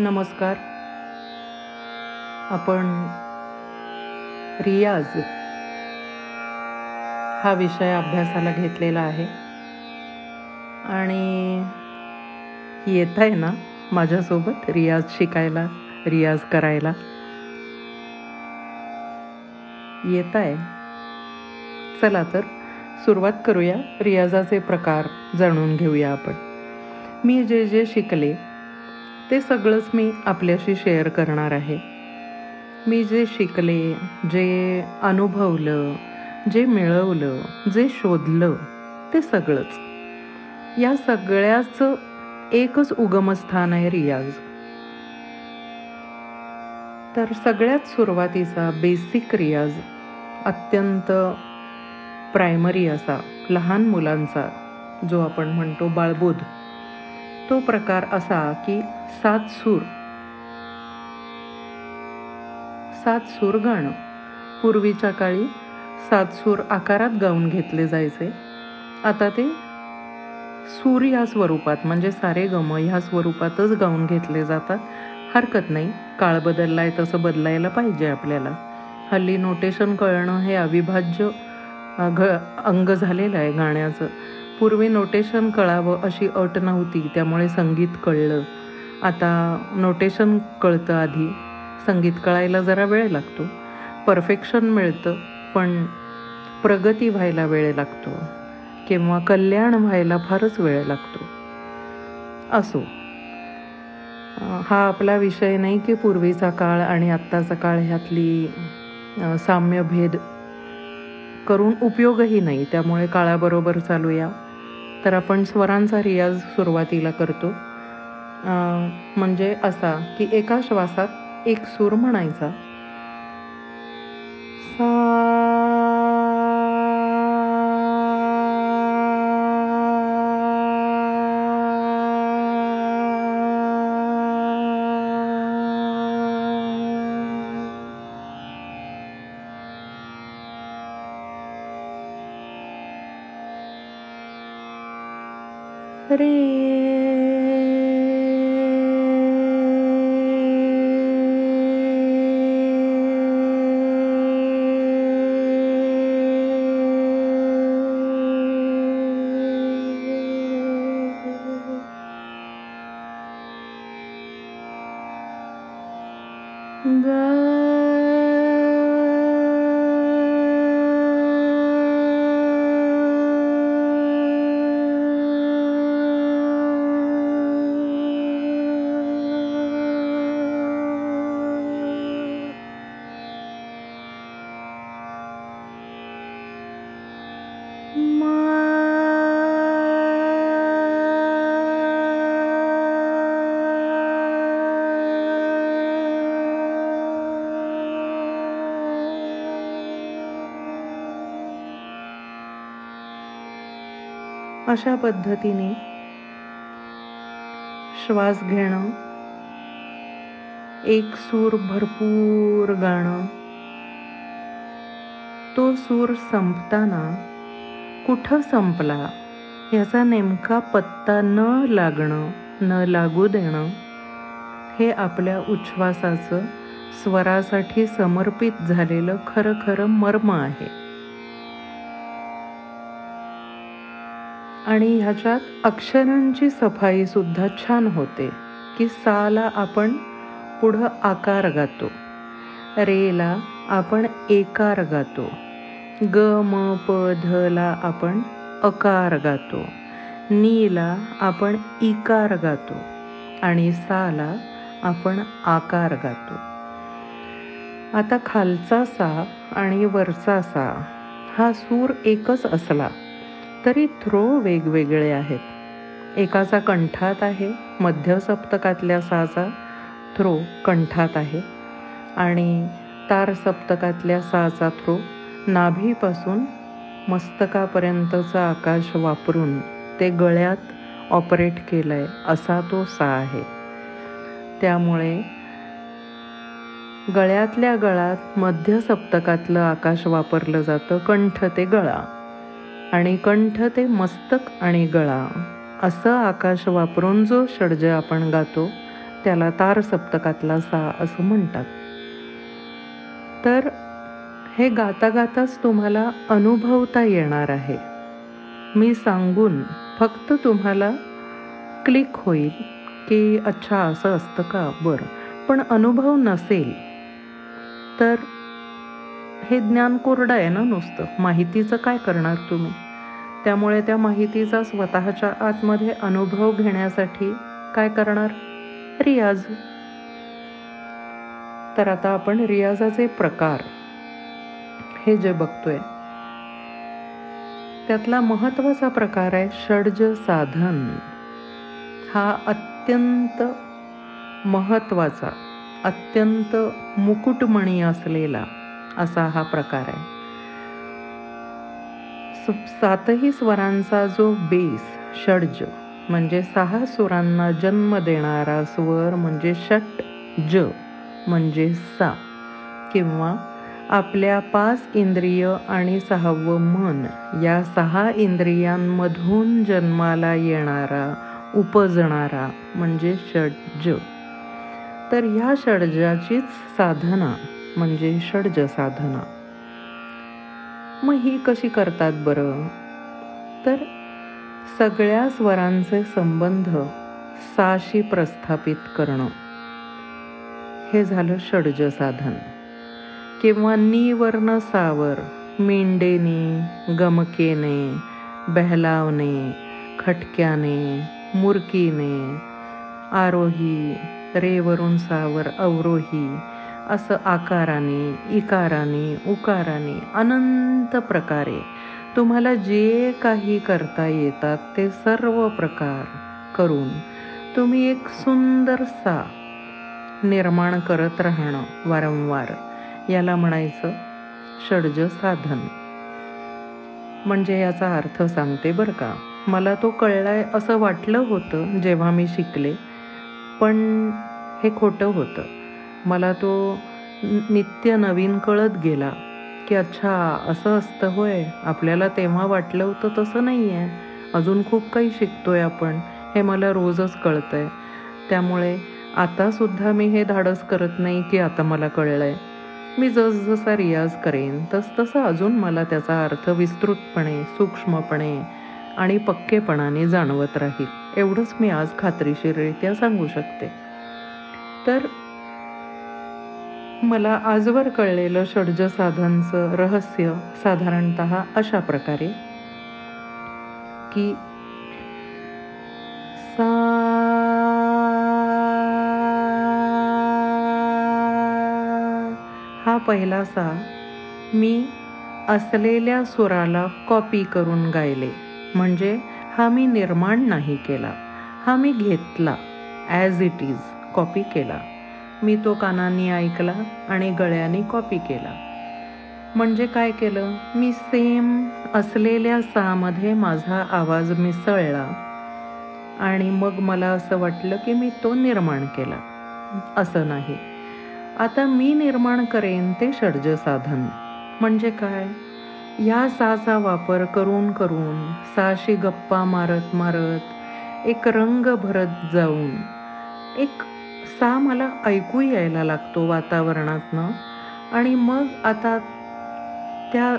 नमस्कार. आपण रियाज हा विषय अभ्यासाला घेतलेला आहे. आणि येत आहे ना माझ्यासोबत रियाज शिकायला रियाज करायला? येत आहे चला तर सुरुवात करूया. रियाजाचे प्रकार जाणून घेऊया आपण. मी जे जे शिकले ते सगळंच मी आपल्याशी शेअर करणार आहे. मी जे शिकले जे अनुभवलं जे मिळवलं जे शोधलं ते सगळंच. या सगळ्याचं एकच उगमस्थान आहे रियाज. तर सगळ्यात सुरुवातीचा बेसिक रियाज अत्यंत प्रायमरी असा लहान मुलांचा जो आपण म्हणतो बाळबोध. तो प्रकार असा की सात सूर. सात सूर गाणं. पूर्वीच्या काळी सात सूर आकारात गाऊन घेतले जायचे. आता ते सूर ह्या स्वरूपात म्हणजे सारे गम ह्या स्वरूपातच गाऊन घेतले जातात. हरकत नाही काळ बदललाय तसं बदलायला पाहिजे आपल्याला. हल्ली नोटेशन कळणं हे अविभाज्य घ अंग झालेलं आहे गाण्याचं. पूर्वी नोटेशन कळावं अशी अट नव्हती त्यामुळे संगीत कळलं. आता नोटेशन कळतं आधी. संगीत कळायला जरा वेळ लागतो. परफेक्शन मिळतं पण प्रगती व्हायला वेळ लागतो. किंवा कल्याण व्हायला फारच वेळ लागतो. असो. हा आपला विषय नाही की पूर्वीचा काळ आणि आत्ताचा काळ ह्यातली साम्यभेद करून उपयोगही नाही. त्यामुळे काळाबरोबर चालूया. तर आपण स्वरांचा रियाज सुरुवातीला करतो. म्हणजे असा की एका श्वासात एक सूर म्हणायचा. सा Three. अशा पद्धतीने श्वास घेणं एक सूर भरपूर गाणं. तो सूर संपताना कुठं संपला याचा नेमका पत्ता न लागणं न लागू देणं हे आपल्या उच्छ्वासाचं स्वरासाठी समर्पित झालेलं खरं खरं मर्म आहे. आणि ह्याच्यात अक्षरांची सफाईसुद्धा छान होते की साला आपण पुढं आकार गातो. रेला आपण एकार गातो. ग म प ध ला आपण अकार गातो. नीला आपण इकार गातो. आणि साला आपण आकार गातो. आता खालचा सा आणि वरचा सा हा सूर एकच असला तरी थ्रो वेगवेगळे आहेत. एकाचा कंठात आहे मध्य सप्तकातल्या सहाचा थ्रो कंठात आहे आणि तार सप्तकातल्या सहाचा थ्रो नाभीपासून मस्तकापर्यंतचा आकाश वापरून ते गळ्यात ऑपरेट केलं आहे असा तो सा आहे. त्यामुळे गळ्यातल्या गळात मध्य सप्तकातलं आकाश वापरलं जातं कंठ ते गळा. आणि कंठ ते मस्तक आणि गळा. असं आकाश वापरून जो षडज आपण गातो त्याला तार सप्तकातला सा असं म्हणतात. तर हे गाता गाताच तुम्हाला अनुभवता येणार आहे. मी सांगून फक्त तुम्हाला क्लिक होईल की अच्छा असं असतं का? बरं. पण अनुभव नसेल तर हे ज्ञान कोरडं आहे ना नुसतं. माहितीचं काय करणार तुम्ही? त्यामुळे त्या माहितीचा स्वतःच्या आतमध्ये अनुभव घेण्यासाठी काय करणार? रियाज. तर आता आपण रियाजाचे प्रकार. हे जे बघतोय. त्यातला महत्त्वाचा प्रकार आहे षडज साधन. हा अत्यंत महत्त्वाचा अत्यंत मुकुटमणी असलेला. असा हा प्रकार आहे. सातही स्वरांचा जो बेस षडज म्हणजे सहा सुरांना जन्म देणारा स्वर म्हणजे षट ज म्हणजे सा किंवा आपल्या पाच इंद्रिय आणि सहावं मन या सहा इंद्रियांमधून जन्माला येणारा उपजणारा म्हणजे षडज. तर ह्या षडजाचीच साधना म्हणजे षडज साधना. मग ही कशी करतात बरं? तर सगळ्या स्वरांचे संबंध साशी प्रस्थापित करणं. हे झालं षडज साधन. किंवा निवर्ण सावर मेंढेने गमकेने बहलावणे खटक्याने मुरकीने आरोही रेवरून सावर अवरोही असं आकाराने इकाराने उकाराने अनंत प्रकारे तुम्हाला जे काही करता येतात ते सर्व प्रकार करून तुम्ही एक सुंदरसा निर्माण करत राहणं वारंवार. याला म्हणायचं षडज साधन म्हणजे याचा अर्थ सांगते बरं का मला तो कळलाय असं वाटलं होतं जेव्हा मी शिकले पण हे खोटं होतं. मला तो नित्य नवीन कळत गेला की अच्छा असं असतं होय. आपल्याला तेव्हा वाटलं होतं तसं नाही आहे अजून खूप काही शिकतो आहे आपण. हे मला रोजच कळतं आहे त्यामुळे आतासुद्धा मी हे धाडस करत नाही की आता मला कळलं आहे मी जसजसा रियाज करेन तसतसं अजून मला त्याचा अर्थ विस्तृतपणे सूक्ष्मपणे आणि पक्केपणाने जाणवत राहील. एवढंच मी आज खात्रीशीररित्या सांगू शकते. तर मला आजवर कळलेलं षडज साधनचं रहस्य साधारणत अशा प्रकारे. की सा हा पहिला सा मी असलेल्या सुराला कॉपी करून गायले. म्हणजे हा मी निर्माण नाही केला. हा मी घेतला. ॲज इट इज कॉपी केला. मी तो कानांनी ऐकला आणि गळ्याने कॉपी केला. म्हणजे काय केलं? मी सेम असलेल्या सहामध्ये माझा आवाज मिसळला आणि मग मला असं वाटलं की मी तो निर्माण केला. असं नाही. आता मी निर्माण करेन ते षडजसाधन म्हणजे काय? या साचा वापर करून करून साशी गप्पा मारत मारत एक रंग भरत जाऊन एक सा मला ऐकू यायला लागतो वातावरणातनं. आणि मग आता त्या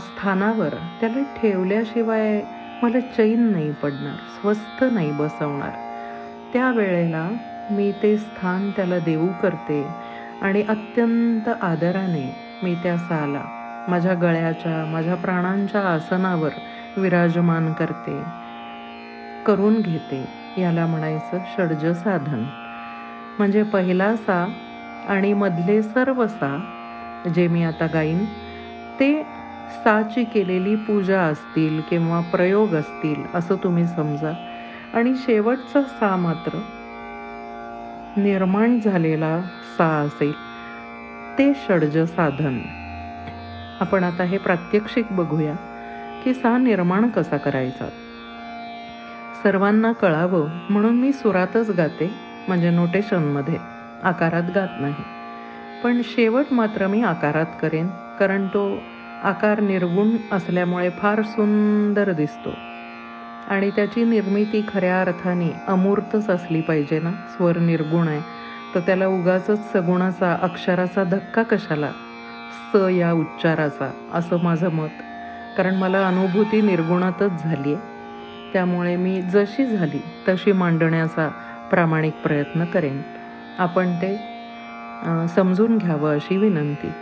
स्थानावर त्याला ठेवल्याशिवाय मला चैन नाही पडणार स्वस्थ नाही बसवणार. त्यावेळेला मी ते स्थान त्याला देऊ करते आणि अत्यंत आदराने मी त्या साला माझ्या गळ्याच्या माझ्या प्राणांच्या आसनावर विराजमान करते करून घेते. याला म्हणायचं षडजसाधन. साधन म्हणजे पहिला सा आणि मधले सर्व सा जे मी आता गाईन ते साची केलेली पूजा असतील किंवा प्रयोग असतील असं तुम्ही समजा. आणि शेवटचा सा मात्र निर्माण झालेला सा असेल ते षडज साधन. आपण आता हे प्रात्यक्षिक बघूया की सा निर्माण कसा करायचा. सर्वांना कळावं म्हणून मी सुरातच गाते. म्हणजे नोटेशनमध्ये. आकारात गात नाही. पण शेवट मात्र मी आकारात करेन कारण तो आकार निर्गुण असल्यामुळे फार सुंदर दिसतो. आणि त्याची निर्मिती खऱ्या अर्थाने अमूर्तच असली पाहिजे ना? स्वर निर्गुण आहे. तर त्याला उगाच सगुणाचा अक्षराचा धक्का कशाला? स या उच्चाराचा असं माझं मत. कारण मला अनुभूती निर्गुणातच झाली आहे त्यामुळे मी जशी झाली तशी मांडण्याचा प्रामाणिक प्रयत्न करेन. आपण ते समजून घ्यावं अशी विनंती.